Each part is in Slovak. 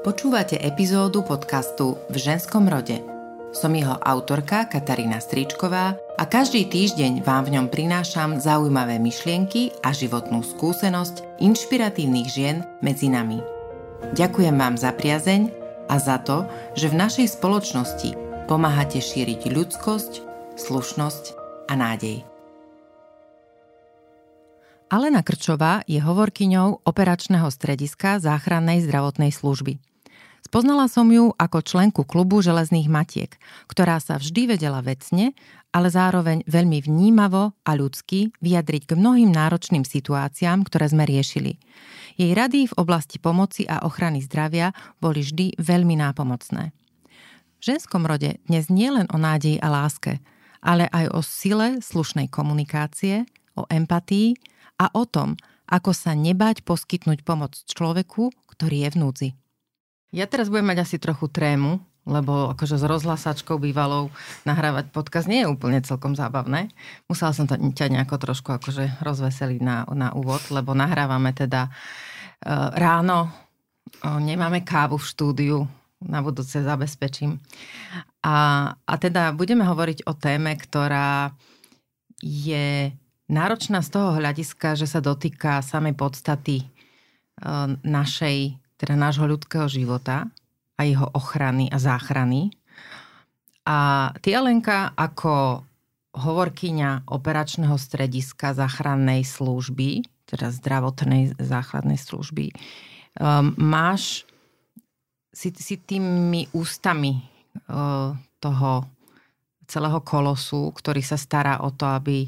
Počúvate epizódu podcastu V ženskom rode. Som jeho autorka Katarína Stričková a každý týždeň vám v ňom prinášam zaujímavé myšlienky a životnú skúsenosť inšpiratívnych žien medzi nami. Ďakujem vám za priazeň a za to, že v našej spoločnosti pomáhate šíriť ľudskosť, slušnosť a nádej. Alena Krčová je hovorkyňou operačného strediska záchrannej zdravotnej služby – Spoznala som ju ako členku klubu železných matiek, ktorá sa vždy vedela vecne, ale zároveň veľmi vnímavo a ľudsky vyjadriť k mnohým náročným situáciám, ktoré sme riešili. Jej rady v oblasti pomoci a ochrany zdravia boli vždy veľmi nápomocné. V ženskom rode dnes nie len o nádeji a láske, ale aj o sile slušnej komunikácie, o empatii a o tom, ako sa nebať poskytnúť pomoc človeku, ktorý je v núdzi. Ja teraz budem mať asi trochu trému, lebo akože s rozhlasačkou bývalou nahrávať podcast nie je úplne celkom zábavné. Musela som ťa nejako trošku akože rozveseliť na, na úvod, lebo nahrávame teda uh, ráno, nemáme kávu v štúdiu, na budúce zabezpečím. A, a teda budeme hovoriť o téme, ktorá je náročná z toho hľadiska, že sa dotýka samej podstaty uh, našej teda nášho ľudského života a jeho ochrany a záchrany. A ty, Alenka, ako hovorkyňa operačného strediska záchrannej služby, teda zdravotnej záchrannej služby, um, máš si, si tými ústami uh, toho celého kolosu, ktorý sa stará o to, aby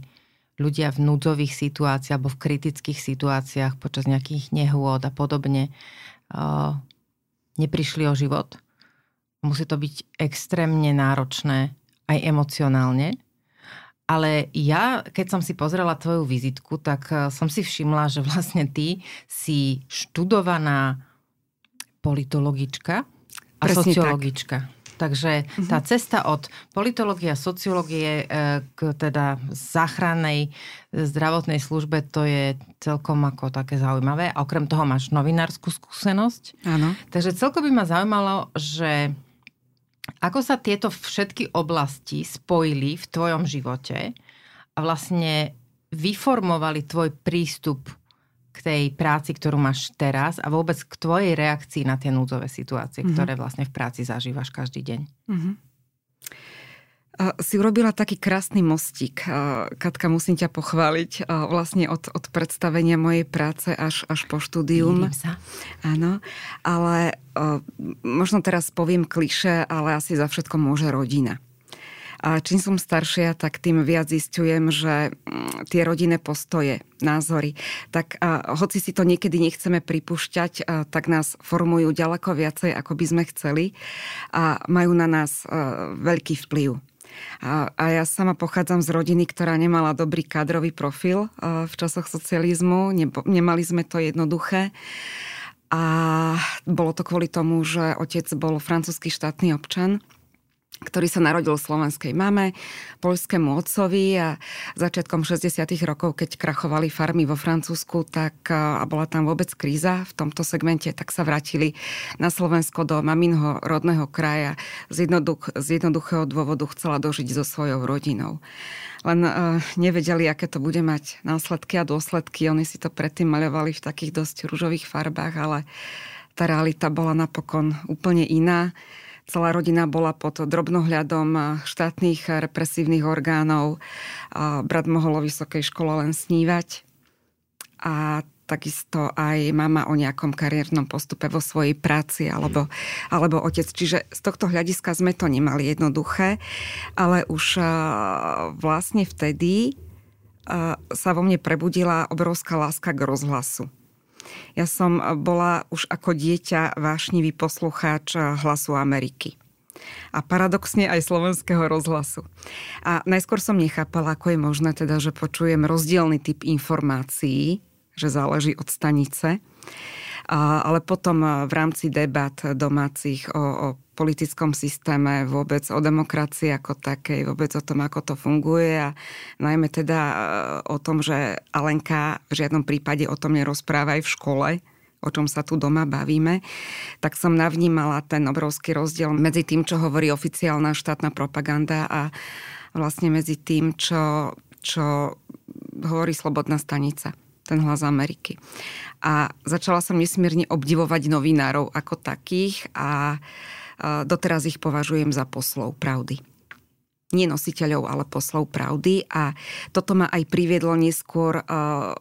ľudia v núdzových situáciách alebo v kritických situáciách počas nejakých nehôd a podobne neprišli o život. Musí to byť extrémne náročné aj emocionálne. Ale ja, keď som si pozrela tvoju vizitku, tak e, som si všimla, že vlastne ty si študovaná politologička a Presne sociologička. Tak. Takže uh-huh. tá cesta od politológie a sociológie e, k teda záchrannej e, zdravotnej službe, to je celkom ako také zaujímavé. A okrem toho máš novinárskú skúsenosť. Áno. Takže celkom by ma zaujímalo, že ako sa tieto všetky oblasti spojili v tvojom živote a vlastne vyformovali tvoj prístup k tej práci, ktorú máš teraz a vôbec k tvojej reakcii na tie núdzové situácie, mm-hmm. ktoré vlastne v práci zažívaš každý deň. Mm-hmm. Si urobila taký krásny mostík. Katka, musím ťa pochváliť. Vlastne od, od predstavenia mojej práce až, až po štúdium. sa. Áno, ale možno teraz poviem kliše, ale asi za všetko môže rodina. A čím som staršia, tak tým viac zistujem, že mm, tie rodinné postoje, názory, tak hoci si to niekedy nechceme pripúšťať, tak nás formujú ďaleko viacej, ako by sme chceli a majú na nás a, veľký vplyv. A, a ja sama pochádzam z rodiny, ktorá nemala dobrý kádrový profil a, v časoch socializmu. Nebo, nemali sme to jednoduché. A bolo to kvôli tomu, že otec bol francúzsky štátny občan ktorý sa narodil slovenskej mame, poľskému otcovi a začiatkom 60. rokov, keď krachovali farmy vo Francúzsku, tak a bola tam vôbec kríza v tomto segmente, tak sa vrátili na Slovensko do maminho rodného kraja. Z, jednoduch, z jednoduchého dôvodu chcela dožiť so svojou rodinou. Len uh, nevedeli, aké to bude mať následky a dôsledky. Oni si to predtým maľovali v takých dosť rúžových farbách, ale tá realita bola napokon úplne iná. Celá rodina bola pod drobnohľadom štátnych represívnych orgánov. Brat mohol o vysokej škole len snívať. A takisto aj mama o nejakom kariérnom postupe vo svojej práci alebo, alebo otec. Čiže z tohto hľadiska sme to nemali jednoduché, ale už vlastne vtedy sa vo mne prebudila obrovská láska k rozhlasu. Ja som bola už ako dieťa vášnivý poslucháč hlasu Ameriky a paradoxne aj slovenského rozhlasu. A najskôr som nechápala, ako je možné teda, že počujem rozdielny typ informácií, že záleží od stanice ale potom v rámci debat domácich o, o politickom systéme, vôbec o demokracii ako takej, vôbec o tom, ako to funguje a najmä teda o tom, že Alenka v žiadnom prípade o tom nerozpráva aj v škole, o čom sa tu doma bavíme, tak som navnímala ten obrovský rozdiel medzi tým, čo hovorí oficiálna štátna propaganda a vlastne medzi tým, čo, čo hovorí Slobodná stanica ten hlas Ameriky. A začala som nesmierne obdivovať novinárov ako takých a doteraz ich považujem za poslov pravdy. Nie nositeľov, ale poslov pravdy. A toto ma aj priviedlo neskôr uh,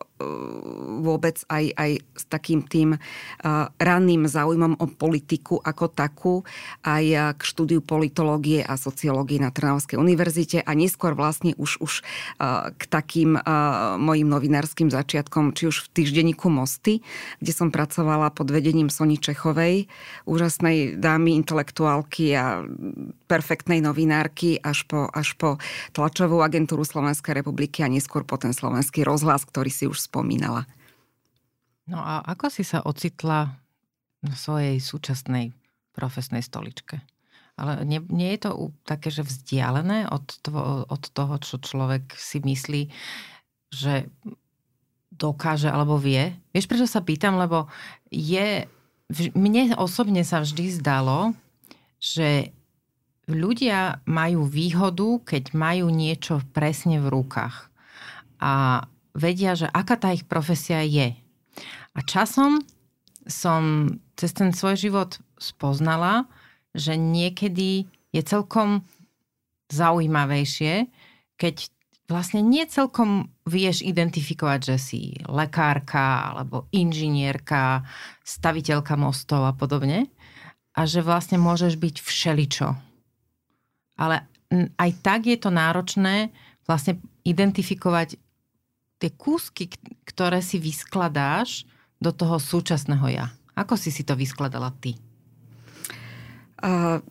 vôbec aj, aj s takým tým uh, ranným záujmom o politiku ako takú, aj uh, k štúdiu politológie a sociológie na Trnavskej univerzite a neskôr vlastne už, už k takým mojim novinárskym začiatkom, či už v týždenníku Mosty, kde som pracovala pod vedením Soni Čechovej, úžasnej dámy, intelektuálky a perfektnej novinárky až po, až po tlačovú agentúru Slovenskej republiky a neskôr po ten slovenský rozhlas, ktorý si už spomínala. No a ako si sa ocitla na svojej súčasnej profesnej stoličke? Ale nie, nie je to také, že vzdialené od, tvo, od toho, čo človek si myslí, že dokáže alebo vie? Vieš, prečo sa pýtam? Lebo je... Mne osobne sa vždy zdalo, že ľudia majú výhodu, keď majú niečo presne v rukách. A vedia, že aká tá ich profesia je. A časom som cez ten svoj život spoznala, že niekedy je celkom zaujímavejšie, keď vlastne nie celkom vieš identifikovať, že si lekárka alebo inžinierka, staviteľka mostov a podobne. A že vlastne môžeš byť všeličo. Ale aj tak je to náročné vlastne identifikovať tie kúsky, ktoré si vyskladáš do toho súčasného ja. Ako si si to vyskladala ty? Uh,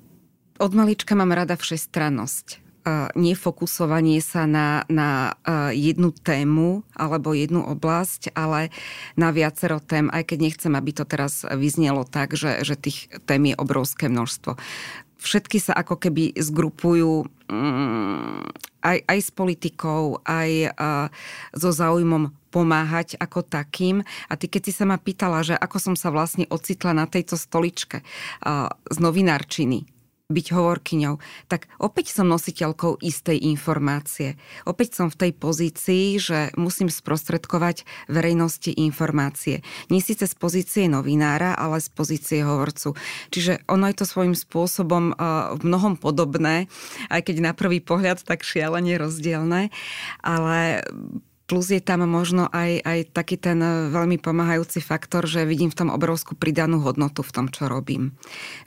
od malička mám rada všestrannosť. Uh, nefokusovanie sa na, na uh, jednu tému alebo jednu oblasť, ale na viacero tém, aj keď nechcem, aby to teraz vyznelo tak, že, že tých tém je obrovské množstvo všetky sa ako keby zgrupujú mm, aj, aj s politikou, aj so záujmom pomáhať ako takým. A ty keď si sa ma pýtala, že ako som sa vlastne ocitla na tejto stoličke z novinárčiny, byť hovorkyňou, tak opäť som nositeľkou istej informácie. Opäť som v tej pozícii, že musím sprostredkovať verejnosti informácie. Nie síce z pozície novinára, ale z pozície hovorcu. Čiže ono je to svojím spôsobom v mnohom podobné, aj keď na prvý pohľad tak šialene rozdielne, ale Plus je tam možno aj, aj taký ten veľmi pomáhajúci faktor, že vidím v tom obrovskú pridanú hodnotu v tom, čo robím.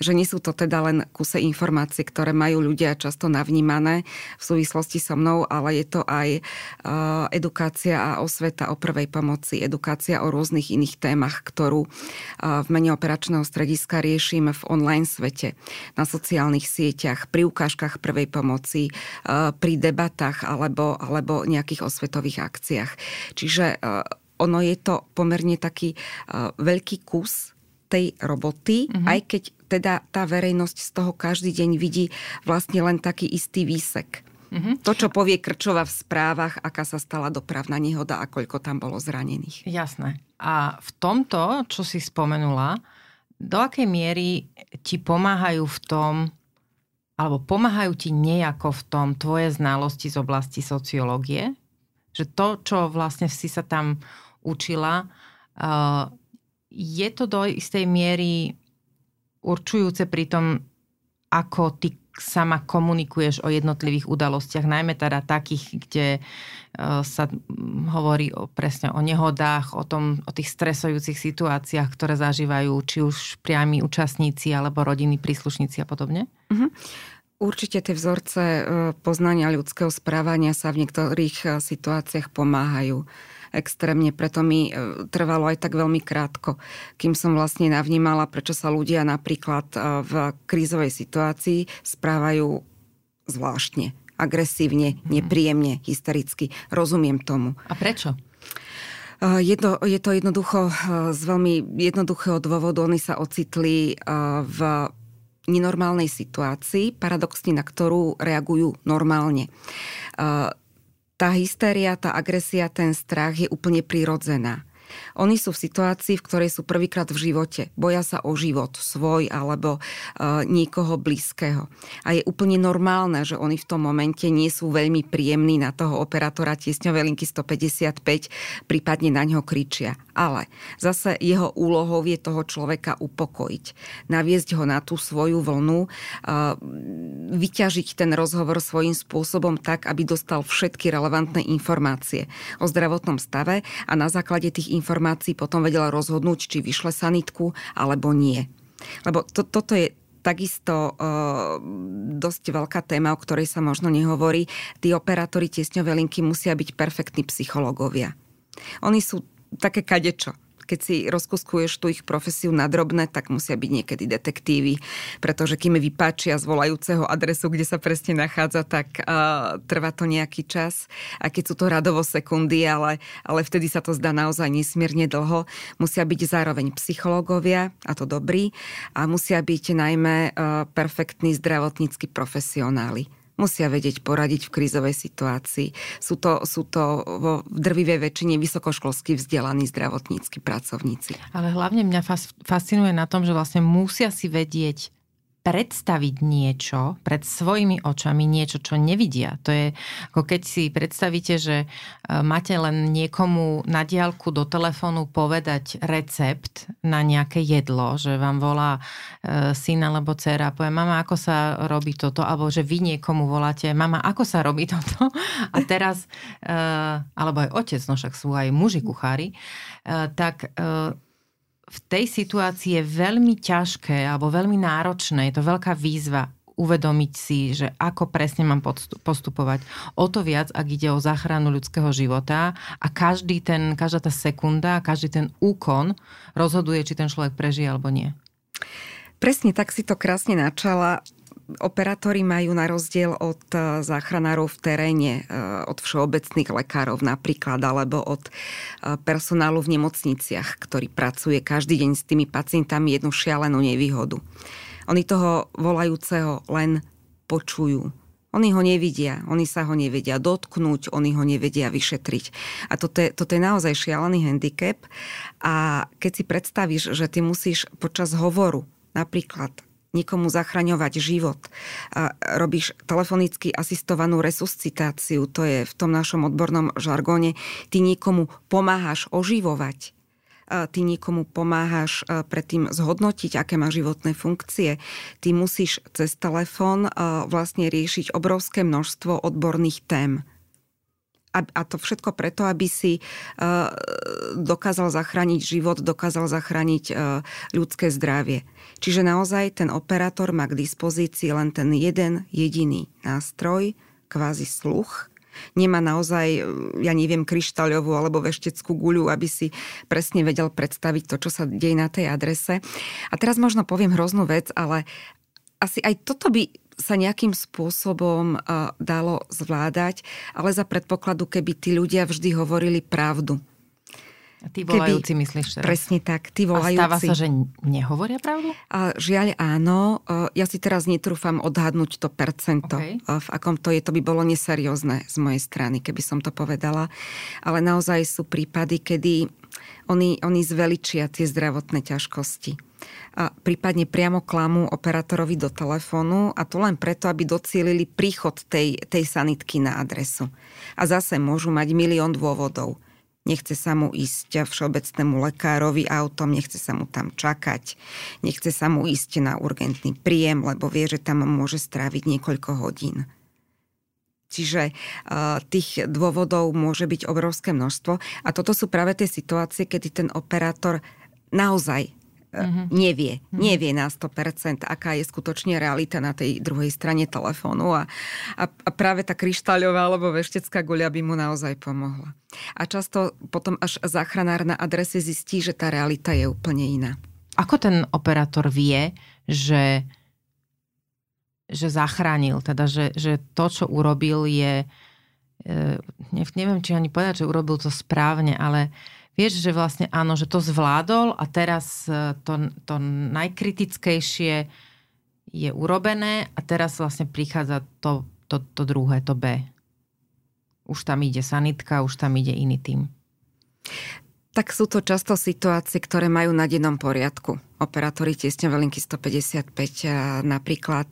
Že nie sú to teda len kuse informácií, ktoré majú ľudia často navnímané v súvislosti so mnou, ale je to aj uh, edukácia a osveta o prvej pomoci, edukácia o rôznych iných témach, ktorú uh, v mene operačného strediska riešim v online svete, na sociálnych sieťach, pri ukážkach prvej pomoci, pri debatách alebo, alebo nejakých osvetových akcií veciach. Čiže e, ono je to pomerne taký e, veľký kus tej roboty, mm-hmm. aj keď teda tá verejnosť z toho každý deň vidí vlastne len taký istý výsek. Mm-hmm. To, čo povie Krčova v správach, aká sa stala dopravná nehoda a koľko tam bolo zranených. Jasné. A v tomto, čo si spomenula, do akej miery ti pomáhajú v tom, alebo pomáhajú ti nejako v tom tvoje znalosti z oblasti sociológie? Že to, čo vlastne si sa tam učila, uh, je to do istej miery určujúce pri tom, ako ty sama komunikuješ o jednotlivých udalostiach, najmä teda takých, kde uh, sa hovorí o, presne o nehodách, o, tom, o tých stresujúcich situáciách, ktoré zažívajú či už priami účastníci alebo rodiny, príslušníci a podobne? Uh-huh. Určite tie vzorce e, poznania ľudského správania sa v niektorých e, situáciách pomáhajú extrémne, preto mi e, trvalo aj tak veľmi krátko, kým som vlastne navnímala, prečo sa ľudia napríklad v krízovej situácii správajú zvláštne, agresívne, mhm. nepríjemne, hystericky. Rozumiem tomu. A prečo? Je to, je to jednoducho z veľmi jednoduchého dôvodu. Oni sa ocitli v nenormálnej situácii, paradoxne na ktorú reagujú normálne. Tá hystéria, tá agresia, ten strach je úplne prirodzená. Oni sú v situácii, v ktorej sú prvýkrát v živote. Boja sa o život svoj alebo uh, niekoho blízkeho. A je úplne normálne, že oni v tom momente nie sú veľmi príjemní na toho operátora tiesňovej linky 155, prípadne na ňo kričia. Ale zase jeho úlohou je toho človeka upokojiť. Naviesť ho na tú svoju vlnu, vyťažiť ten rozhovor svojím spôsobom tak, aby dostal všetky relevantné informácie o zdravotnom stave a na základe tých informácií potom vedela rozhodnúť, či vyšle sanitku alebo nie. Lebo to, toto je takisto uh, dosť veľká téma, o ktorej sa možno nehovorí. Tí operátori tiesňové linky musia byť perfektní psychológovia. Oni sú také kadečo. Keď si rozkuskuješ tú ich profesiu na drobné, tak musia byť niekedy detektívy, pretože kým vypáčia z volajúceho adresu, kde sa presne nachádza, tak uh, trvá to nejaký čas. A keď sú to radovo sekundy, ale, ale vtedy sa to zdá naozaj nesmierne dlho, musia byť zároveň psychológovia, a to dobrí, a musia byť najmä uh, perfektní zdravotnícky profesionáli musia vedieť poradiť v krízovej situácii. Sú to, sú to vo drvivej väčšine vysokoškolsky vzdelaní zdravotníckí pracovníci. Ale hlavne mňa fascinuje na tom, že vlastne musia si vedieť predstaviť niečo pred svojimi očami, niečo, čo nevidia. To je ako keď si predstavíte, že e, máte len niekomu na diálku do telefónu povedať recept na nejaké jedlo, že vám volá e, syn alebo dcera a povie, mama, ako sa robí toto, alebo že vy niekomu voláte, mama, ako sa robí toto. A teraz, e, alebo aj otec, no však sú aj muži kuchári, tak v tej situácii je veľmi ťažké alebo veľmi náročné, je to veľká výzva uvedomiť si, že ako presne mám postupovať. O to viac, ak ide o záchranu ľudského života a každý ten, každá tá sekunda, každý ten úkon rozhoduje, či ten človek prežije alebo nie. Presne tak si to krásne načala operátori majú na rozdiel od e, záchranárov v teréne, e, od všeobecných lekárov napríklad, alebo od e, personálu v nemocniciach, ktorý pracuje každý deň s tými pacientami jednu šialenú nevýhodu. Oni toho volajúceho len počujú. Oni ho nevidia, oni sa ho nevedia dotknúť, oni ho nevedia vyšetriť. A toto je, toto je naozaj šialený handicap. A keď si predstavíš, že ty musíš počas hovoru napríklad niekomu zachraňovať život. Robíš telefonicky asistovanú resuscitáciu, to je v tom našom odbornom žargóne. Ty niekomu pomáhaš oživovať ty niekomu pomáhaš predtým zhodnotiť, aké má životné funkcie. Ty musíš cez telefón vlastne riešiť obrovské množstvo odborných tém a to všetko preto, aby si e, dokázal zachrániť život, dokázal zachrániť e, ľudské zdravie. Čiže naozaj ten operátor má k dispozícii len ten jeden jediný nástroj, kvázi sluch, nemá naozaj, e, ja neviem, kryštáľovú alebo vešteckú guľu, aby si presne vedel predstaviť to, čo sa deje na tej adrese. A teraz možno poviem hroznú vec, ale asi aj toto by sa nejakým spôsobom dalo zvládať, ale za predpokladu, keby tí ľudia vždy hovorili pravdu. A tí volajúci Keby, myslíš teraz? Presne tak, tí volajúci. A stáva sa, že nehovoria pravdu? A žiaľ áno. Ja si teraz netrúfam odhadnúť to percento, okay. v akom to je. To by bolo neseriózne z mojej strany, keby som to povedala. Ale naozaj sú prípady, kedy oni, oni zveličia tie zdravotné ťažkosti a prípadne priamo klamú operátorovi do telefónu a to len preto, aby docielili príchod tej, tej sanitky na adresu. A zase môžu mať milión dôvodov. Nechce sa mu ísť všeobecnému lekárovi autom, nechce sa mu tam čakať, nechce sa mu ísť na urgentný príjem, lebo vie, že tam môže stráviť niekoľko hodín. Čiže uh, tých dôvodov môže byť obrovské množstvo. A toto sú práve tie situácie, kedy ten operátor naozaj mm-hmm. nevie. Mm-hmm. Nevie na 100%, aká je skutočne realita na tej druhej strane telefónu a, a, a práve tá kryštáľová alebo veštecká guľa by mu naozaj pomohla. A často potom až záchranár na adrese zistí, že tá realita je úplne iná. Ako ten operátor vie, že, že zachránil, teda že, že to, čo urobil je, e, neviem, či ani povedať, že urobil to správne, ale vieš, že vlastne áno, že to zvládol a teraz e, to, to najkritickejšie je urobené a teraz vlastne prichádza to, to, to druhé, to B. Už tam ide sanitka, už tam ide iný tým. Tak sú to často situácie, ktoré majú na dennom poriadku. Operátori tiesne velinky 155 napríklad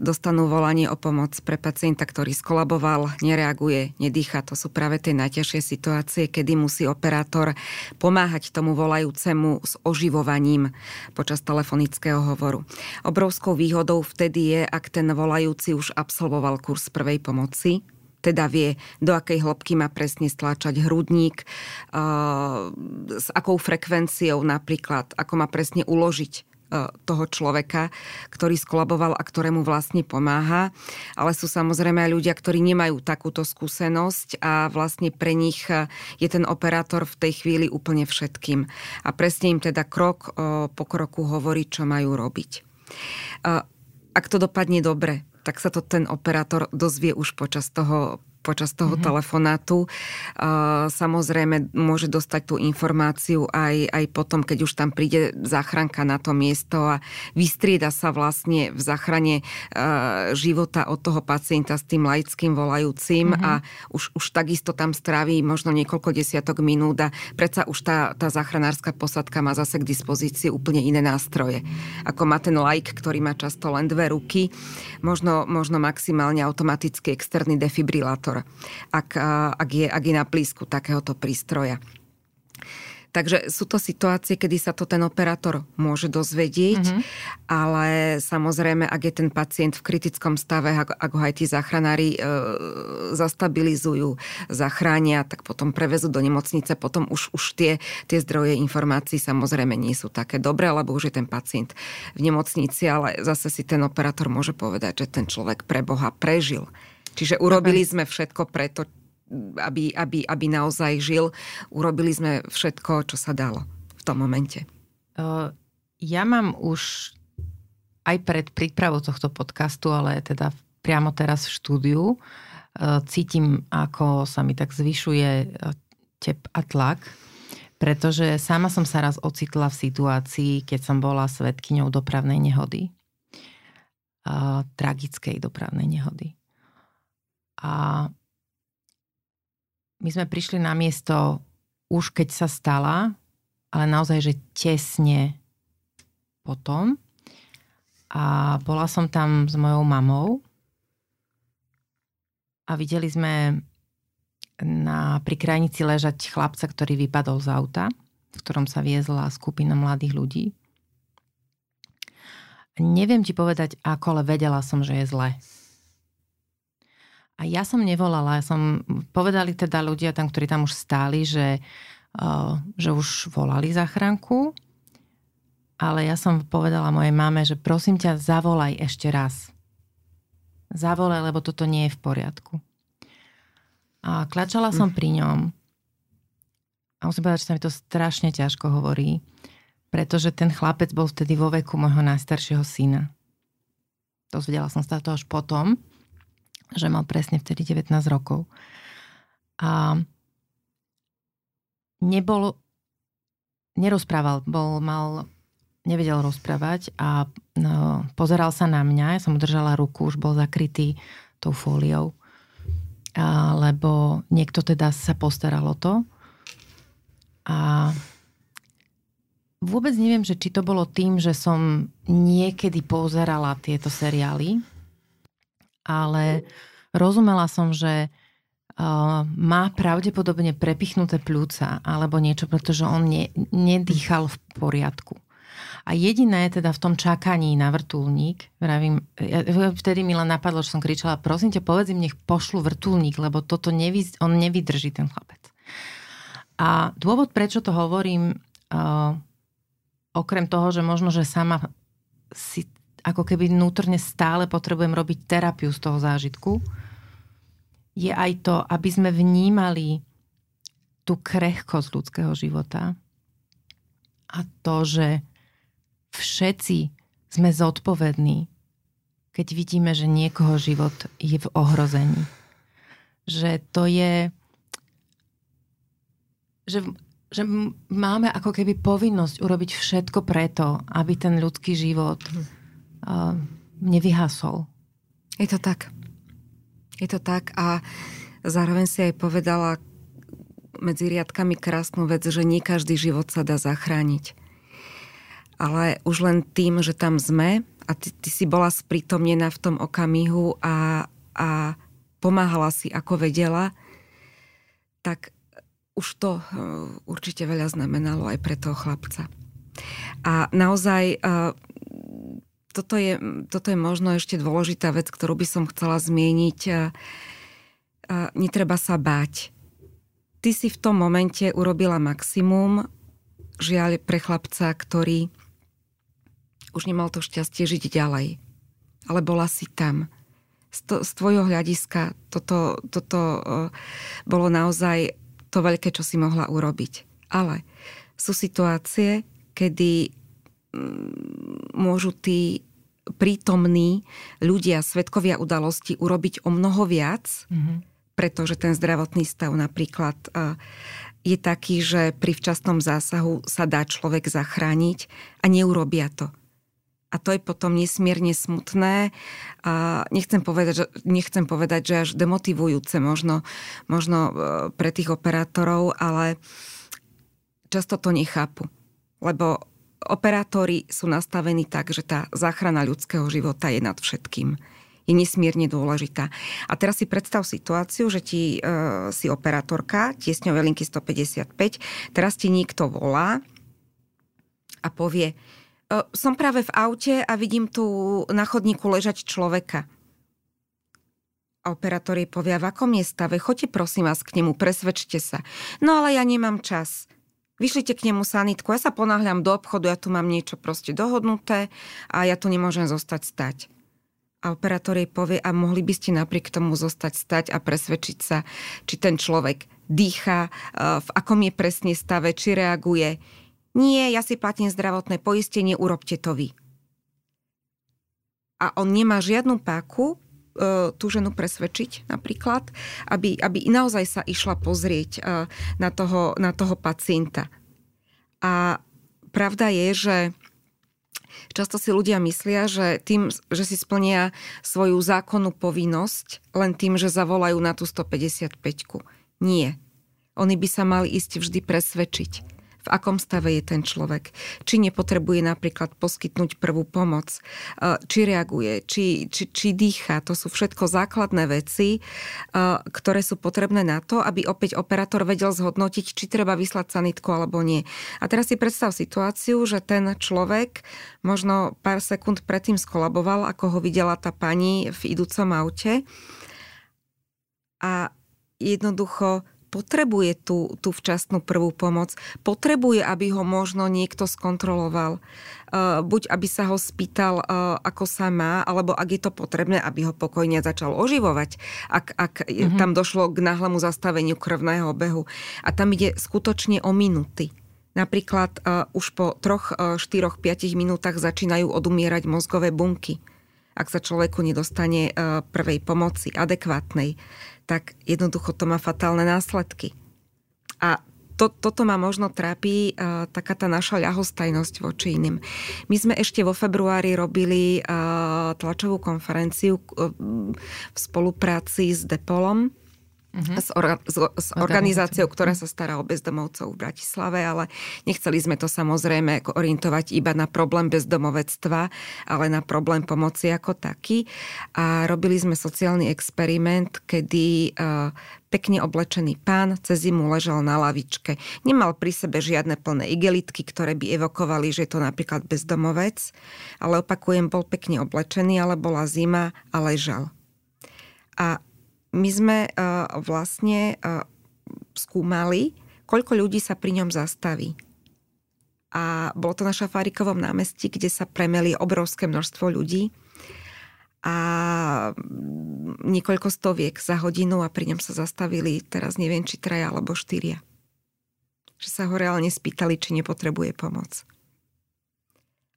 dostanú volanie o pomoc pre pacienta, ktorý skolaboval, nereaguje, nedýcha. To sú práve tie najťažšie situácie, kedy musí operátor pomáhať tomu volajúcemu s oživovaním počas telefonického hovoru. Obrovskou výhodou vtedy je, ak ten volajúci už absolvoval kurz prvej pomoci, teda vie, do akej hĺbky má presne stláčať hrudník, s akou frekvenciou napríklad, ako má presne uložiť toho človeka, ktorý skolaboval a ktorému vlastne pomáha. Ale sú samozrejme aj ľudia, ktorí nemajú takúto skúsenosť a vlastne pre nich je ten operátor v tej chvíli úplne všetkým. A presne im teda krok po kroku hovorí, čo majú robiť. Ak to dopadne dobre, tak sa to ten operátor dozvie už počas toho počas toho mm-hmm. telefonátu. Samozrejme môže dostať tú informáciu aj, aj potom, keď už tam príde záchranka na to miesto a vystrieda sa vlastne v záchrane života od toho pacienta s tým laickým volajúcim mm-hmm. a už, už takisto tam stráví možno niekoľko desiatok minút a predsa už tá, tá záchranárska posadka má zase k dispozícii úplne iné nástroje. Ako má ten laik, ktorý má často len dve ruky, možno, možno maximálne automatický externý defibrilátor ak, ak, je, ak je na blízku takéhoto prístroja. Takže sú to situácie, kedy sa to ten operátor môže dozvedieť, mm-hmm. ale samozrejme, ak je ten pacient v kritickom stave, ak, ak ho aj tí záchranári e, zastabilizujú, zachránia, tak potom prevezú do nemocnice, potom už, už tie, tie zdroje informácií samozrejme nie sú také dobré, lebo už je ten pacient v nemocnici, ale zase si ten operátor môže povedať, že ten človek pre Boha prežil Čiže urobili sme všetko preto, aby, aby, aby naozaj žil. Urobili sme všetko, čo sa dalo v tom momente. Ja mám už aj pred prípravou tohto podcastu, ale teda priamo teraz v štúdiu, cítim, ako sa mi tak zvyšuje tep a tlak, pretože sama som sa raz ocitla v situácii, keď som bola svetkyňou dopravnej nehody. Tragickej dopravnej nehody. A my sme prišli na miesto už keď sa stala, ale naozaj, že tesne potom. A bola som tam s mojou mamou a videli sme na, pri krajnici ležať chlapca, ktorý vypadol z auta, v ktorom sa viezla skupina mladých ľudí. Neviem ti povedať ako, ale vedela som, že je zle. A ja som nevolala, ja som, povedali teda ľudia tam, ktorí tam už stáli, že, uh, že už volali záchranku, ale ja som povedala mojej mame, že prosím ťa, zavolaj ešte raz. Zavolaj, lebo toto nie je v poriadku. A klačala som pri ňom. A musím povedať, že sa mi to strašne ťažko hovorí, pretože ten chlapec bol vtedy vo veku môjho najstaršieho syna. Dozvedela som sa to až potom, že mal presne vtedy 19 rokov. A nebol, nerozprával, bol, mal, nevedel rozprávať a no, pozeral sa na mňa, ja som držala ruku, už bol zakrytý tou fóliou, a, lebo niekto teda sa postaral o to. A vôbec neviem, že či to bolo tým, že som niekedy pozerala tieto seriály, ale rozumela som, že uh, má pravdepodobne prepichnuté pľúca alebo niečo, pretože on ne, nedýchal v poriadku. A jediné teda v tom čakaní na vrtulník, vravím, vtedy mi len napadlo, že som kričala, prosím ťa, povedz im, nech pošlu vrtulník, lebo toto nevy, on nevydrží, ten chlapec. A dôvod, prečo to hovorím, uh, okrem toho, že možno, že sama si ako keby vnútorne stále potrebujem robiť terapiu z toho zážitku, je aj to, aby sme vnímali tú krehkosť ľudského života a to, že všetci sme zodpovední, keď vidíme, že niekoho život je v ohrození. Že to je... Že, že máme ako keby povinnosť urobiť všetko preto, aby ten ľudský život nevyhasol. Je to tak. Je to tak a zároveň si aj povedala medzi riadkami krásnu vec, že nie každý život sa dá zachrániť. Ale už len tým, že tam sme a ty, ty si bola sprítomnená v tom okamihu a, a pomáhala si ako vedela, tak už to uh, určite veľa znamenalo aj pre toho chlapca. A naozaj uh, toto je, toto je možno ešte dôležitá vec, ktorú by som chcela zmieniť. Netreba sa báť. Ty si v tom momente urobila maximum, žiaľ pre chlapca, ktorý už nemal to šťastie žiť ďalej. Ale bola si tam. Z, to, z tvojho hľadiska toto, toto uh, bolo naozaj to veľké, čo si mohla urobiť. Ale sú situácie, kedy môžu tí prítomní ľudia, svetkovia udalosti urobiť o mnoho viac, mm-hmm. pretože ten zdravotný stav napríklad je taký, že pri včasnom zásahu sa dá človek zachrániť a neurobia to. A to je potom nesmierne smutné. A nechcem povedať, že, nechcem povedať, že až demotivujúce možno, možno e, pre tých operátorov, ale často to nechápu. Lebo operátori sú nastavení tak, že tá záchrana ľudského života je nad všetkým. Je nesmierne dôležitá. A teraz si predstav situáciu, že ti e, si operátorka tiesňové linky 155, teraz ti niekto volá a povie, som práve v aute a vidím tu na chodníku ležať človeka. A operátor jej povie, v akom je stave, choďte prosím vás k nemu, presvedčte sa. No ale ja nemám čas. Vyšlite k nemu sanitku, ja sa ponáhľam do obchodu, ja tu mám niečo proste dohodnuté a ja tu nemôžem zostať stať. A operátor jej povie, a mohli by ste napriek tomu zostať stať a presvedčiť sa, či ten človek dýcha, v akom je presne stave, či reaguje nie, ja si platím zdravotné poistenie, urobte to vy. A on nemá žiadnu páku e, tú ženu presvedčiť napríklad, aby, aby naozaj sa išla pozrieť e, na toho, na toho pacienta. A pravda je, že Často si ľudia myslia, že tým, že si splnia svoju zákonnú povinnosť len tým, že zavolajú na tú 155. Nie. Oni by sa mali ísť vždy presvedčiť v akom stave je ten človek. Či nepotrebuje napríklad poskytnúť prvú pomoc, e, či reaguje, či, či, či dýcha. To sú všetko základné veci, e, ktoré sú potrebné na to, aby opäť operátor vedel zhodnotiť, či treba vyslať sanitku alebo nie. A teraz si predstav situáciu, že ten človek možno pár sekúnd predtým skolaboval, ako ho videla tá pani v idúcom aute a jednoducho potrebuje tú, tú včasnú prvú pomoc, potrebuje, aby ho možno niekto skontroloval. Uh, buď aby sa ho spýtal, uh, ako sa má, alebo ak je to potrebné, aby ho pokojne začal oživovať, ak, ak mm-hmm. tam došlo k náhlemu zastaveniu krvného obehu. A tam ide skutočne o minuty. Napríklad uh, už po troch, uh, 4, 5 minútach začínajú odumierať mozgové bunky ak sa človeku nedostane uh, prvej pomoci adekvátnej tak jednoducho to má fatálne následky. A to, toto ma možno trápi uh, taká tá naša ľahostajnosť voči iným. My sme ešte vo februári robili uh, tlačovú konferenciu uh, v spolupráci s Depolom, uh-huh. s, or, s, s organizáciou, ktorá sa stará o bezdomovcov v Bratislave, ale nechceli sme to samozrejme orientovať iba na problém bezdomovectva, ale na problém pomoci ako taký. A robili sme sociálny experiment, kedy uh, pekne oblečený pán cez zimu ležal na lavičke. Nemal pri sebe žiadne plné igelitky, ktoré by evokovali, že je to napríklad bezdomovec, ale opakujem, bol pekne oblečený, ale bola zima a ležal. A my sme uh, vlastne uh, skúmali, koľko ľudí sa pri ňom zastaví. A bolo to na Šafárikovom námestí, kde sa premeli obrovské množstvo ľudí a niekoľko stoviek za hodinu a pri ňom sa zastavili teraz neviem, či traja alebo štyria. Že sa ho reálne spýtali, či nepotrebuje pomoc.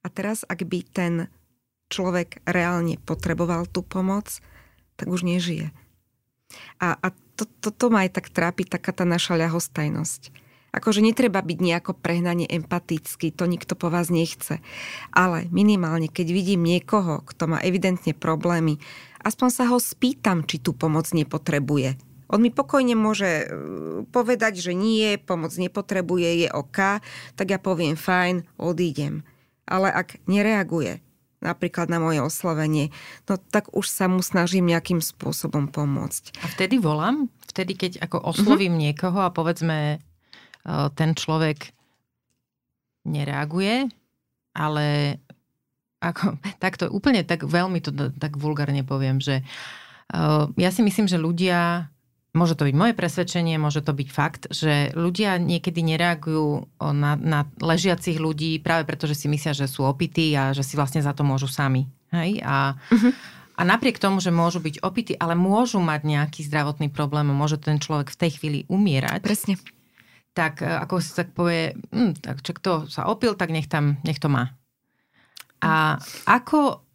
A teraz, ak by ten človek reálne potreboval tú pomoc, tak už nežije. A, a to, to, to ma aj tak trápi, taká tá naša ľahostajnosť. Akože netreba byť nejako prehnane empatický, to nikto po vás nechce. Ale minimálne, keď vidím niekoho, kto má evidentne problémy, aspoň sa ho spýtam, či tú pomoc nepotrebuje. On mi pokojne môže e, povedať, že nie, pomoc nepotrebuje, je OK, tak ja poviem fajn, odídem. Ale ak nereaguje, napríklad na moje oslovenie, no tak už sa mu snažím nejakým spôsobom pomôcť. A vtedy volám? Vtedy, keď ako oslovím mm-hmm. niekoho a povedzme e, ten človek nereaguje, ale ako, takto úplne tak veľmi to tak vulgárne poviem, že uh, ja si myslím, že ľudia Môže to byť moje presvedčenie, môže to byť fakt, že ľudia niekedy nereagujú na, na ležiacich ľudí práve preto, že si myslia, že sú opití a že si vlastne za to môžu sami. Hej? A, uh-huh. a napriek tomu, že môžu byť opití, ale môžu mať nejaký zdravotný problém môže ten človek v tej chvíli umierať. Presne. Tak e, ako si tak povie, hm, tak čo kto sa opil, tak nech, tam, nech to má. A ako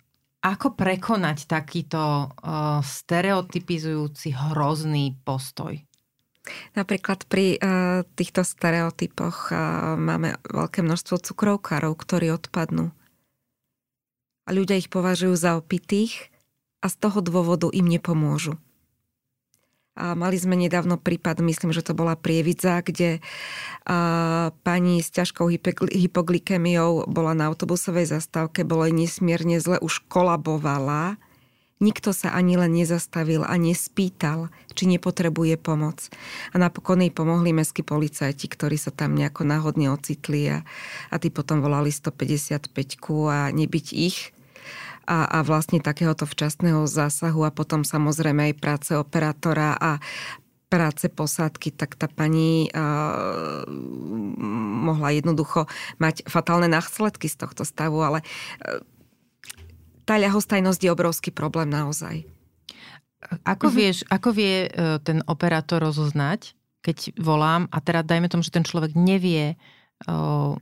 ako prekonať takýto uh, stereotypizujúci hrozný postoj? Napríklad pri uh, týchto stereotypoch uh, máme veľké množstvo cukrovkárov, ktorí odpadnú. A ľudia ich považujú za opitých a z toho dôvodu im nepomôžu. A mali sme nedávno prípad, myslím, že to bola Prievidza, kde a, pani s ťažkou hypoglykemiou bola na autobusovej zastávke, bolo jej nesmierne zle, už kolabovala. Nikto sa ani len nezastavil a nespýtal, či nepotrebuje pomoc. A napokon jej pomohli mestskí policajti, ktorí sa tam nejako náhodne ocitli a, a tí potom volali 155 a nebyť ich a, a vlastne takéhoto včasného zásahu a potom samozrejme aj práce operátora a práce posádky, tak tá pani uh, mohla jednoducho mať fatálne následky z tohto stavu, ale uh, tá ľahostajnosť je obrovský problém naozaj. Ako, uh-huh. vieš, ako vie uh, ten operátor rozoznať, keď volám a teda dajme tomu, že ten človek nevie uh,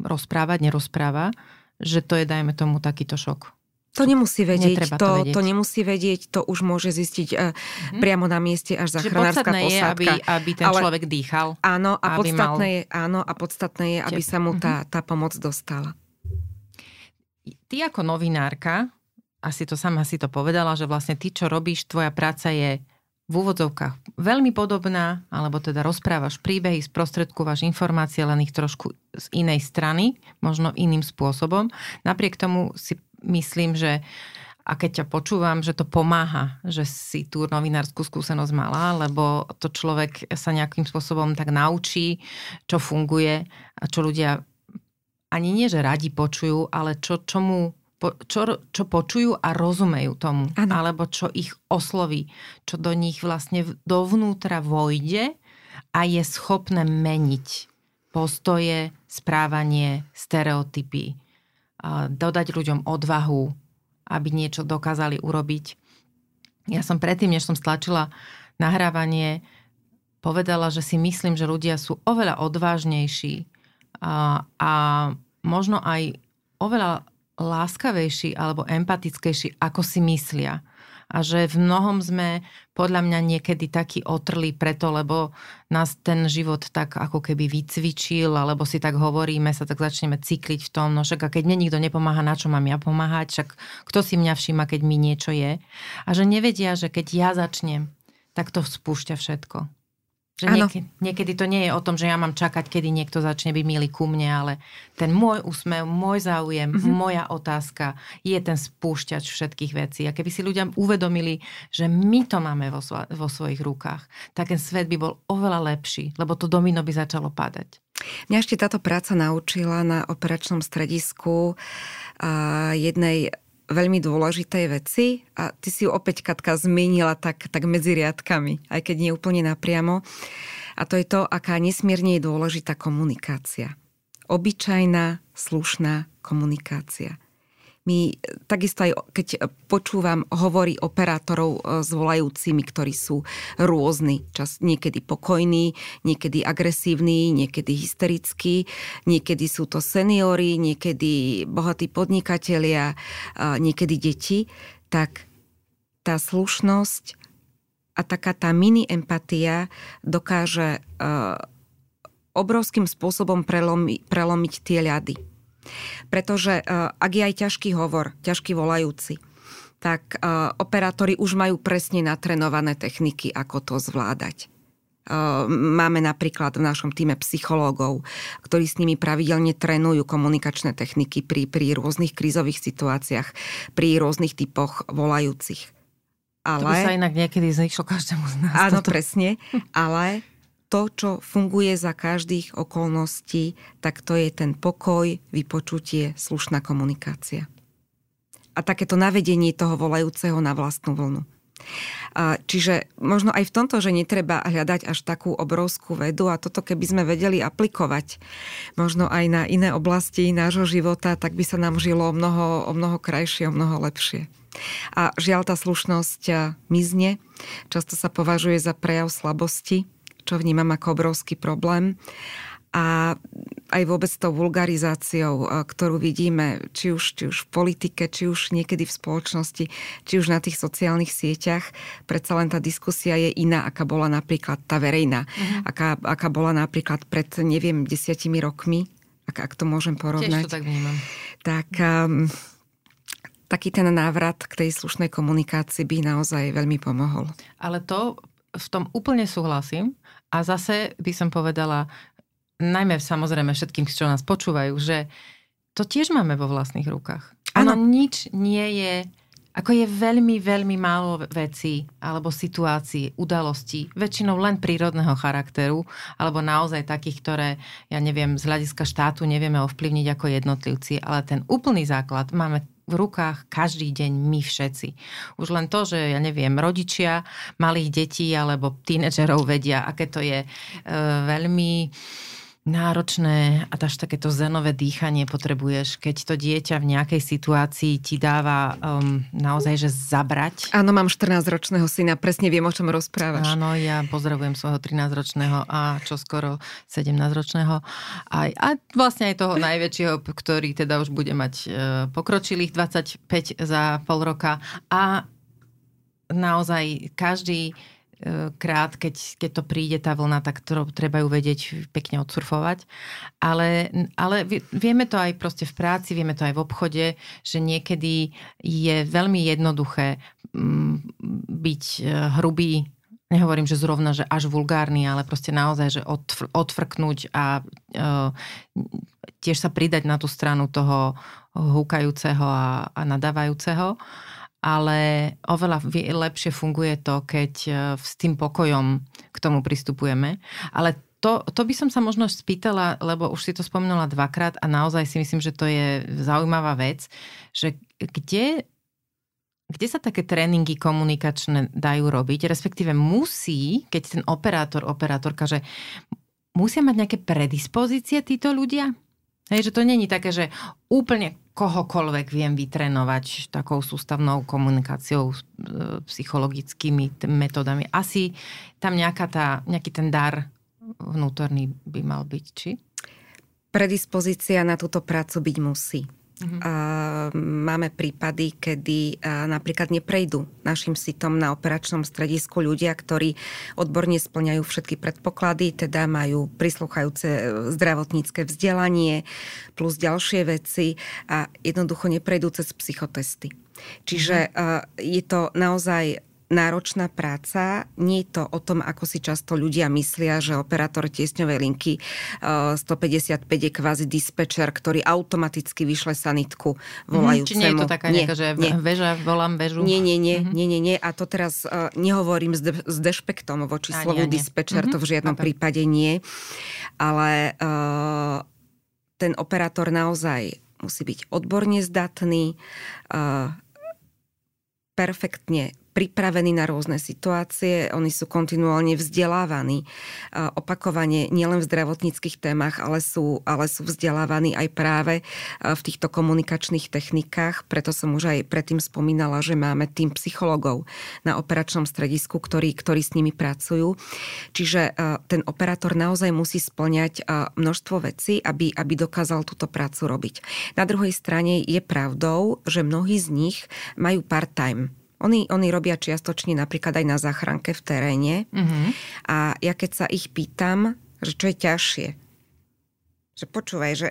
rozprávať, nerozpráva, že to je, dajme tomu, takýto šok. To nemusí vedieť, to, to, vedieť. to nemusí vedieť, to už môže zistiť uh, priamo na mieste až zachránárska posádka. je, aby, aby ten Ale, človek dýchal. Áno, a podstatné, mal... je, áno, a podstatné je, aby sa mu tá, mhm. tá pomoc dostala. Ty ako novinárka, asi to sama si to povedala, že vlastne ty, čo robíš, tvoja práca je v úvodzovkách veľmi podobná, alebo teda rozprávaš príbehy, sprostredkovaš informácie, len ich trošku z inej strany, možno iným spôsobom. Napriek tomu si myslím, že a keď ťa počúvam, že to pomáha, že si tú novinárskú skúsenosť mala, lebo to človek sa nejakým spôsobom tak naučí, čo funguje a čo ľudia ani nie, že radi počujú, ale čo, čomu čo, čo počujú a rozumejú tomu. Ano. Alebo čo ich osloví. Čo do nich vlastne dovnútra vojde a je schopné meniť postoje, správanie, stereotypy. Dodať ľuďom odvahu, aby niečo dokázali urobiť. Ja som predtým, než som stlačila nahrávanie, povedala, že si myslím, že ľudia sú oveľa odvážnejší a, a možno aj oveľa láskavejší alebo empatickejší, ako si myslia. A že v mnohom sme podľa mňa niekedy taký otrli preto, lebo nás ten život tak ako keby vycvičil, alebo si tak hovoríme, sa tak začneme cykliť v tom, no však a keď mne nikto nepomáha, na čo mám ja pomáhať, však kto si mňa všíma, keď mi niečo je. A že nevedia, že keď ja začnem, tak to spúšťa všetko. Že niekedy, niekedy to nie je o tom, že ja mám čakať, kedy niekto začne byť milý ku mne, ale ten môj úsmev, môj záujem, mm-hmm. moja otázka je ten spúšťač všetkých vecí. A keby si ľudia uvedomili, že my to máme vo, vo svojich rukách, tak ten svet by bol oveľa lepší, lebo to domino by začalo padať. Mňa ešte táto práca naučila na operačnom stredisku jednej veľmi dôležitej veci a ty si ju opäť, Katka, zmenila tak, tak medzi riadkami, aj keď nie úplne napriamo. A to je to, aká nesmierne je dôležitá komunikácia. Obyčajná, slušná komunikácia my takisto aj keď počúvam hovory operátorov e, s volajúcimi, ktorí sú rôzni, čas niekedy pokojní, niekedy agresívni, niekedy hysterickí, niekedy sú to seniory, niekedy bohatí podnikatelia, niekedy deti, tak tá slušnosť a taká tá mini empatia dokáže e, obrovským spôsobom prelomi, prelomiť tie ľady pretože e, ak je aj ťažký hovor, ťažký volajúci, tak operátori už majú presne natrenované techniky, ako to zvládať. Máme napríklad v našom týme psychológov, ktorí s nimi pravidelne trénujú komunikačné techniky pri, pri rôznych krízových situáciách, pri rôznych typoch volajúcich. Ale... To by sa inak niekedy zišlo každému z nás. Áno, toto. presne. Ale to, čo funguje za každých okolností, tak to je ten pokoj, vypočutie, slušná komunikácia. A takéto navedenie toho volajúceho na vlastnú vlnu. Čiže možno aj v tomto, že netreba hľadať až takú obrovskú vedu a toto keby sme vedeli aplikovať možno aj na iné oblasti nášho života, tak by sa nám žilo o mnoho, o mnoho krajšie, o mnoho lepšie. A žiaľ, tá slušnosť mizne. Často sa považuje za prejav slabosti, čo vnímam ako obrovský problém a aj vôbec tou vulgarizáciou, ktorú vidíme, či už, či už v politike, či už niekedy v spoločnosti, či už na tých sociálnych sieťach, predsa len tá diskusia je iná, aká bola napríklad tá verejná, uh-huh. aká, aká bola napríklad pred, neviem, desiatimi rokmi, ak, ak to môžem porovnať. Tiež to tak vnímam. Tak um, taký ten návrat k tej slušnej komunikácii by naozaj veľmi pomohol. Ale to v tom úplne súhlasím. A zase by som povedala, najmä samozrejme všetkým, čo nás počúvajú, že to tiež máme vo vlastných rukách. Áno, nič nie je ako je veľmi, veľmi málo vecí alebo situácií, udalostí, väčšinou len prírodného charakteru, alebo naozaj takých, ktoré, ja neviem, z hľadiska štátu nevieme ovplyvniť ako jednotlivci, ale ten úplný základ máme v rukách každý deň my všetci. Už len to, že ja neviem, rodičia malých detí alebo tínedžerov vedia, aké to je e, veľmi náročné a až takéto zenové dýchanie potrebuješ, keď to dieťa v nejakej situácii ti dáva um, naozaj, že zabrať. Áno, mám 14-ročného syna, presne viem, o čom rozprávaš. Áno, ja pozdravujem svojho 13-ročného a čo skoro 17-ročného. Aj, a vlastne aj toho najväčšieho, ktorý teda už bude mať e, pokročilých 25 za pol roka. A naozaj každý krát, keď, keď to príde tá vlna, tak to, treba ju vedieť pekne odsurfovať. Ale, ale vieme to aj proste v práci, vieme to aj v obchode, že niekedy je veľmi jednoduché mm, byť e, hrubý nehovorím, že zrovna, že až vulgárny, ale proste naozaj, že odfr- odfrknúť a uh, tiež sa pridať na tú stranu toho húkajúceho a, a nadávajúceho. Ale oveľa lepšie funguje to, keď e, s tým pokojom k tomu pristupujeme. Ale to, to by som sa možno spýtala, lebo už si to spomenula dvakrát a naozaj si myslím, že to je zaujímavá vec, že kde, kde sa také tréningy komunikačné dajú robiť, respektíve musí, keď ten operátor, operátorka, že musia mať nejaké predispozície títo ľudia? Hej, že to není také, že úplne kohokoľvek viem vytrenovať takou sústavnou komunikáciou, e, psychologickými metodami. Asi tam nejaká tá, nejaký ten dar vnútorný by mal byť, či? Predispozícia na túto prácu byť musí. Uh-huh. Máme prípady, kedy napríklad neprejdú našim sitom na operačnom stredisku ľudia, ktorí odborne splňajú všetky predpoklady, teda majú prislúchajúce e, zdravotnícke vzdelanie plus ďalšie veci a jednoducho neprejdú cez psychotesty. Čiže uh-huh. je to naozaj náročná práca. Nie je to o tom, ako si často ľudia myslia, že operátor tiesňovej linky 155 je kvázi dispečer, ktorý automaticky vyšle sanitku volajúcemu. Či nie je to taká nie, nejaká, že nie. väža, volám väžu? Nie, nie, nie, mm-hmm. nie, nie, nie. A to teraz uh, nehovorím s, de- s dešpektom voči a slovu nie, dispečer, mm-hmm. to v žiadnom Chápem. prípade nie. Ale uh, ten operátor naozaj musí byť odborne zdatný, uh, perfektne pripravení na rôzne situácie, oni sú kontinuálne vzdelávaní opakovane nielen v zdravotníckých témach, ale sú, ale sú vzdelávaní aj práve v týchto komunikačných technikách. Preto som už aj predtým spomínala, že máme tým psychologov na operačnom stredisku, ktorí, ktorí s nimi pracujú. Čiže ten operátor naozaj musí splňať množstvo vecí, aby, aby dokázal túto prácu robiť. Na druhej strane je pravdou, že mnohí z nich majú part-time oni, oni robia čiastočne napríklad aj na záchranke v teréne. Mm-hmm. A ja keď sa ich pýtam, že čo je ťažšie, že počúvaj, že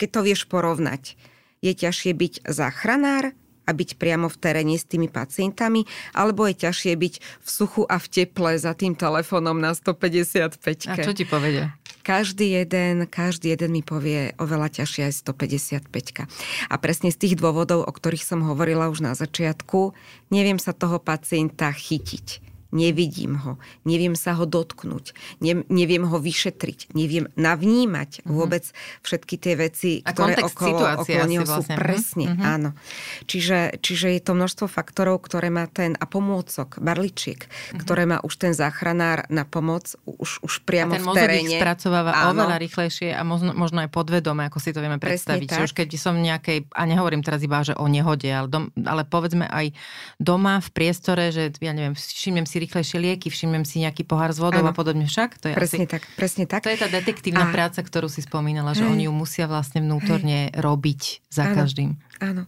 keď to vieš porovnať, je ťažšie byť záchranár a byť priamo v teréne s tými pacientami, alebo je ťažšie byť v suchu a v teple za tým telefónom na 155. A čo ti povedia? Každý jeden, každý jeden mi povie oveľa ťažšie aj 155. A presne z tých dôvodov, o ktorých som hovorila už na začiatku, neviem sa toho pacienta chytiť nevidím ho, neviem sa ho dotknúť, ne, neviem ho vyšetriť, neviem navnímať uh-huh. vôbec všetky tie veci, a ktoré okolo, okolo neho vlastne. sú. Mhm. Presne, uh-huh. áno. Čiže, čiže je to množstvo faktorov, ktoré má ten a pomôcok, barličiek, uh-huh. ktoré má už ten záchranár na pomoc už, už priamo a ten v teréne. ich spracováva áno. oveľa rýchlejšie a možno, možno aj podvedome, ako si to vieme predstaviť. Čiže už keď som nejakej, a nehovorím teraz iba, že o nehode, ale, dom, ale povedzme aj doma v priestore, že ja neviem, všimnem si rýchlejšie lieky, všimnem si nejaký pohár s vodou ano. a podobne však. To je presne asi, tak, presne tak. To je tá detektívna a... práca, ktorú si spomínala, že hej. oni ju musia vlastne vnútorne hej. robiť za ano. každým. Áno.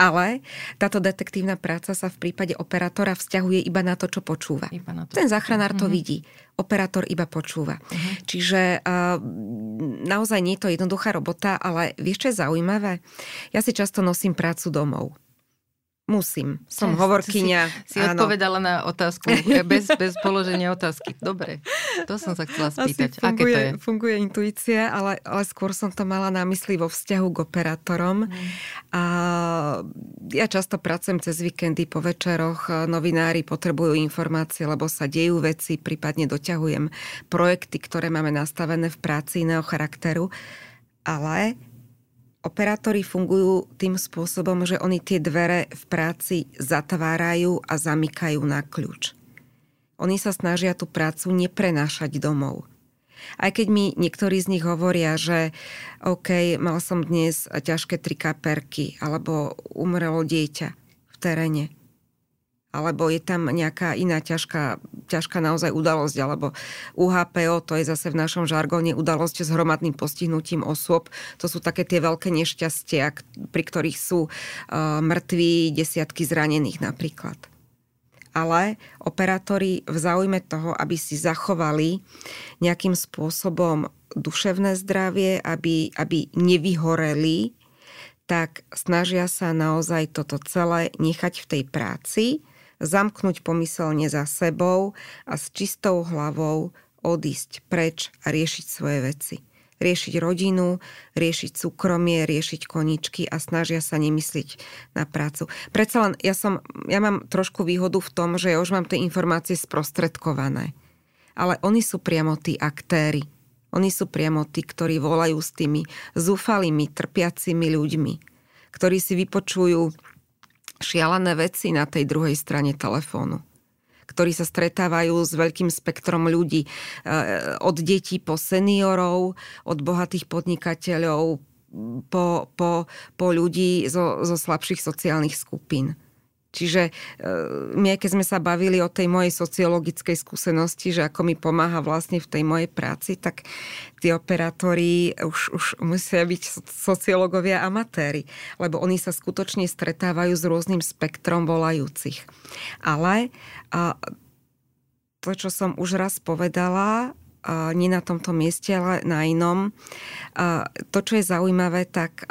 Ale táto detektívna práca sa v prípade operátora vzťahuje iba na to, čo počúva. Iba na to. Ten záchranár to uh-huh. vidí. Operátor iba počúva. Uh-huh. Čiže uh, naozaj nie je to jednoduchá robota, ale vieš, čo je zaujímavé? Ja si často nosím prácu domov. Musím. Som ja, hovorkyňa. Si, si odpovedala na otázku bez, bez položenia otázky. Dobre, to som sa chcela spýtať. Asi funguje, Aké to je? Funguje intuícia, ale, ale skôr som to mala na mysli vo vzťahu k operátorom. Mm. A ja často pracujem cez víkendy po večeroch. Novinári potrebujú informácie, lebo sa dejú veci, prípadne doťahujem projekty, ktoré máme nastavené v práci iného charakteru. Ale operátori fungujú tým spôsobom, že oni tie dvere v práci zatvárajú a zamykajú na kľúč. Oni sa snažia tú prácu neprenášať domov. Aj keď mi niektorí z nich hovoria, že OK, mal som dnes ťažké trikaperky alebo umrelo dieťa v teréne alebo je tam nejaká iná ťažká, ťažká naozaj udalosť, alebo UHPO, to je zase v našom žargóne udalosť s hromadným postihnutím osôb. To sú také tie veľké nešťastia, pri ktorých sú uh, mŕtvi, desiatky zranených napríklad. Ale operátori v záujme toho, aby si zachovali nejakým spôsobom duševné zdravie, aby, aby nevyhoreli, tak snažia sa naozaj toto celé nechať v tej práci zamknúť pomyselne za sebou a s čistou hlavou odísť preč a riešiť svoje veci. Riešiť rodinu, riešiť súkromie, riešiť koničky a snažia sa nemyslieť na prácu. Predsa len ja, som, ja mám trošku výhodu v tom, že ja už mám tie informácie sprostredkované. Ale oni sú priamo tí aktéry. Oni sú priamo tí, ktorí volajú s tými zúfalými, trpiacimi ľuďmi, ktorí si vypočujú šialené veci na tej druhej strane telefónu ktorí sa stretávajú s veľkým spektrom ľudí. E, od detí po seniorov, od bohatých podnikateľov po, po, po ľudí zo, zo slabších sociálnych skupín. Čiže e, my, keď sme sa bavili o tej mojej sociologickej skúsenosti, že ako mi pomáha vlastne v tej mojej práci, tak tí operátori už, už musia byť sociológovia amatéri, lebo oni sa skutočne stretávajú s rôznym spektrom volajúcich. Ale to, čo som už raz povedala, nie na tomto mieste, ale na inom. To, čo je zaujímavé, tak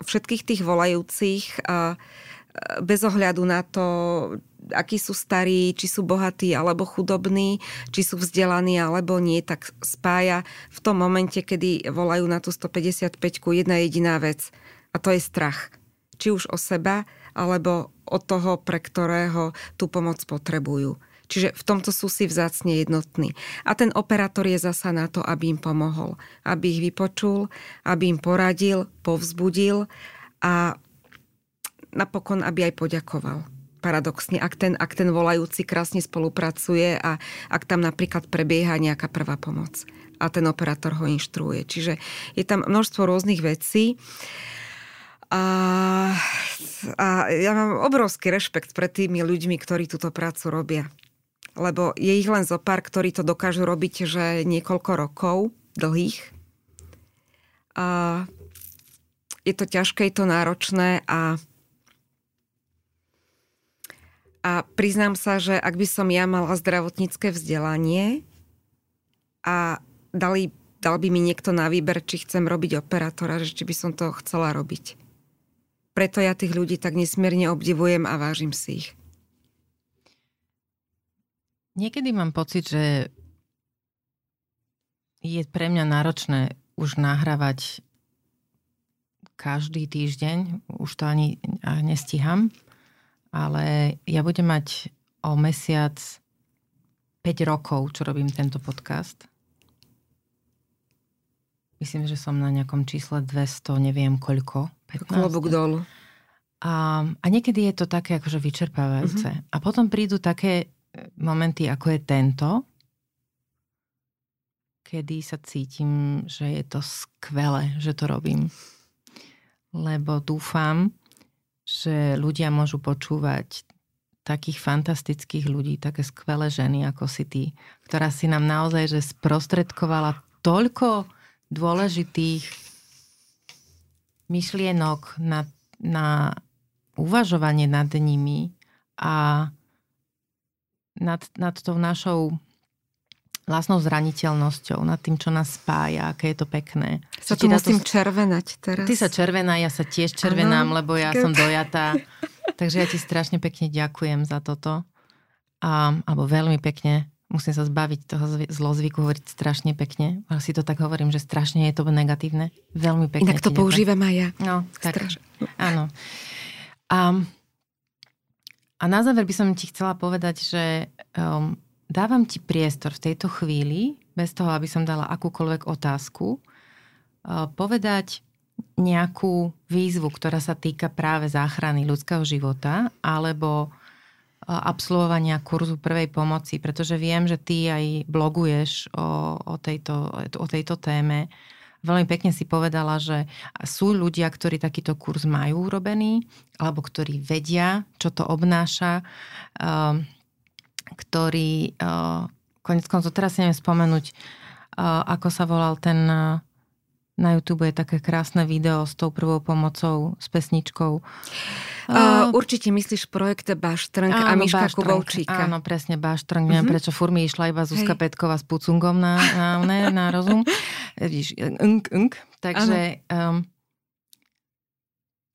všetkých tých volajúcich bez ohľadu na to, akí sú starí, či sú bohatí alebo chudobní, či sú vzdelaní alebo nie, tak spája v tom momente, kedy volajú na tú 155 jedna jediná vec a to je strach. Či už o seba, alebo od toho, pre ktorého tú pomoc potrebujú. Čiže v tomto sú si vzácne jednotní. A ten operátor je zasa na to, aby im pomohol. Aby ich vypočul, aby im poradil, povzbudil a napokon, aby aj poďakoval. Paradoxne, ak ten, ak ten volajúci krásne spolupracuje a ak tam napríklad prebieha nejaká prvá pomoc a ten operátor ho inštruuje. Čiže je tam množstvo rôznych vecí. A, a ja mám obrovský rešpekt pred tými ľuďmi, ktorí túto prácu robia. Lebo je ich len zo pár, ktorí to dokážu robiť, že niekoľko rokov dlhých. A je to ťažké, je to náročné a a priznám sa, že ak by som ja mala zdravotnícke vzdelanie a dali, dal by mi niekto na výber, či chcem robiť operátora, že či by som to chcela robiť. preto ja tých ľudí tak nesmierne obdivujem a vážim si ich. Niekedy mám pocit, že je pre mňa náročné už nahrávať každý týždeň, už to ani nestíham, ale ja budem mať o mesiac 5 rokov, čo robím tento podcast. Myslím, že som na nejakom čísle 200, neviem koľko. 15. Klobúk dolu. A, a niekedy je to také akože vyčerpávajúce. Uh-huh. A potom prídu také e, momenty, ako je tento, kedy sa cítim, že je to skvelé, že to robím. Lebo dúfam, že ľudia môžu počúvať takých fantastických ľudí, také skvelé ženy ako si ty, ktorá si nám naozaj že sprostredkovala toľko dôležitých myšlienok na, na uvažovanie nad nimi a nad, nad tou našou vlastnou zraniteľnosťou, nad tým, čo nás spája, aké je to pekné. Sa tu musím to... červenať teraz. Ty sa červená, ja sa tiež červenám, ano. lebo ja som dojatá. Takže ja ti strašne pekne ďakujem za toto. A, alebo veľmi pekne. Musím sa zbaviť toho zlozvyku hovoriť strašne pekne. Ale si to tak hovorím, že strašne je to negatívne. Veľmi pekne. Inak to používam aj ja. No, tak. Strašne. Áno. A, a na záver by som ti chcela povedať, že um, dávam ti priestor v tejto chvíli, bez toho, aby som dala akúkoľvek otázku, uh, povedať nejakú výzvu, ktorá sa týka práve záchrany ľudského života alebo absolvovania kurzu prvej pomoci, pretože viem, že ty aj bloguješ o, o, tejto, o tejto téme. Veľmi pekne si povedala, že sú ľudia, ktorí takýto kurz majú urobený, alebo ktorí vedia, čo to obnáša, uh, ktorí, uh, konec koncov, teraz si neviem spomenúť, uh, ako sa volal ten na YouTube je také krásne video s tou prvou pomocou, s pesničkou. Uh, určite myslíš projekt Baštrnk a Miška Kubovčíka. Áno, presne Baštrnk. Uh-huh. Neviem, mhm. prečo furt mi išla iba Zuzka Hej. Petková s pucungom na, na, na, na rozum. Vidíš, unk, unk. Takže um,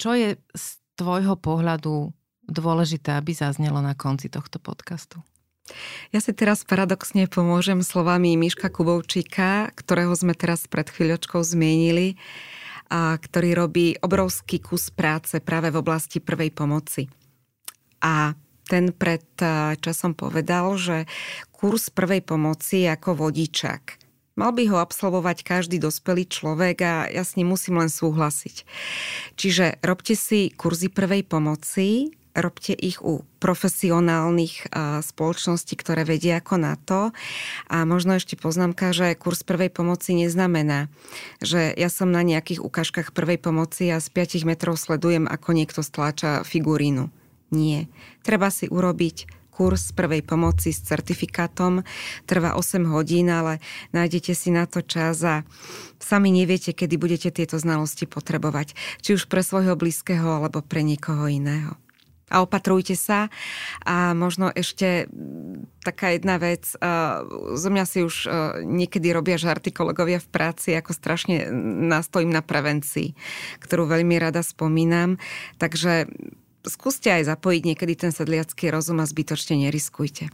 čo je z tvojho pohľadu dôležité, aby zaznelo na konci tohto podcastu? Ja si teraz paradoxne pomôžem slovami Miška Kubovčíka, ktorého sme teraz pred chvíľočkou zmienili, a ktorý robí obrovský kus práce práve v oblasti prvej pomoci. A ten pred časom povedal, že kurz prvej pomoci je ako vodičak. Mal by ho absolvovať každý dospelý človek a ja s ním musím len súhlasiť. Čiže robte si kurzy prvej pomoci, robte ich u profesionálnych spoločností, ktoré vedia ako na to. A možno ešte poznámka, že kurz prvej pomoci neznamená, že ja som na nejakých ukážkach prvej pomoci a z 5 metrov sledujem, ako niekto stláča figurínu. Nie. Treba si urobiť kurz prvej pomoci s certifikátom. Trvá 8 hodín, ale nájdete si na to čas a sami neviete, kedy budete tieto znalosti potrebovať. Či už pre svojho blízkeho, alebo pre niekoho iného a opatrujte sa. A možno ešte taká jedna vec, zo mňa si už niekedy robia žarty kolegovia v práci, ako strašne nastojím na prevencii, ktorú veľmi rada spomínam. Takže skúste aj zapojiť niekedy ten sedliacký rozum a zbytočne neriskujte.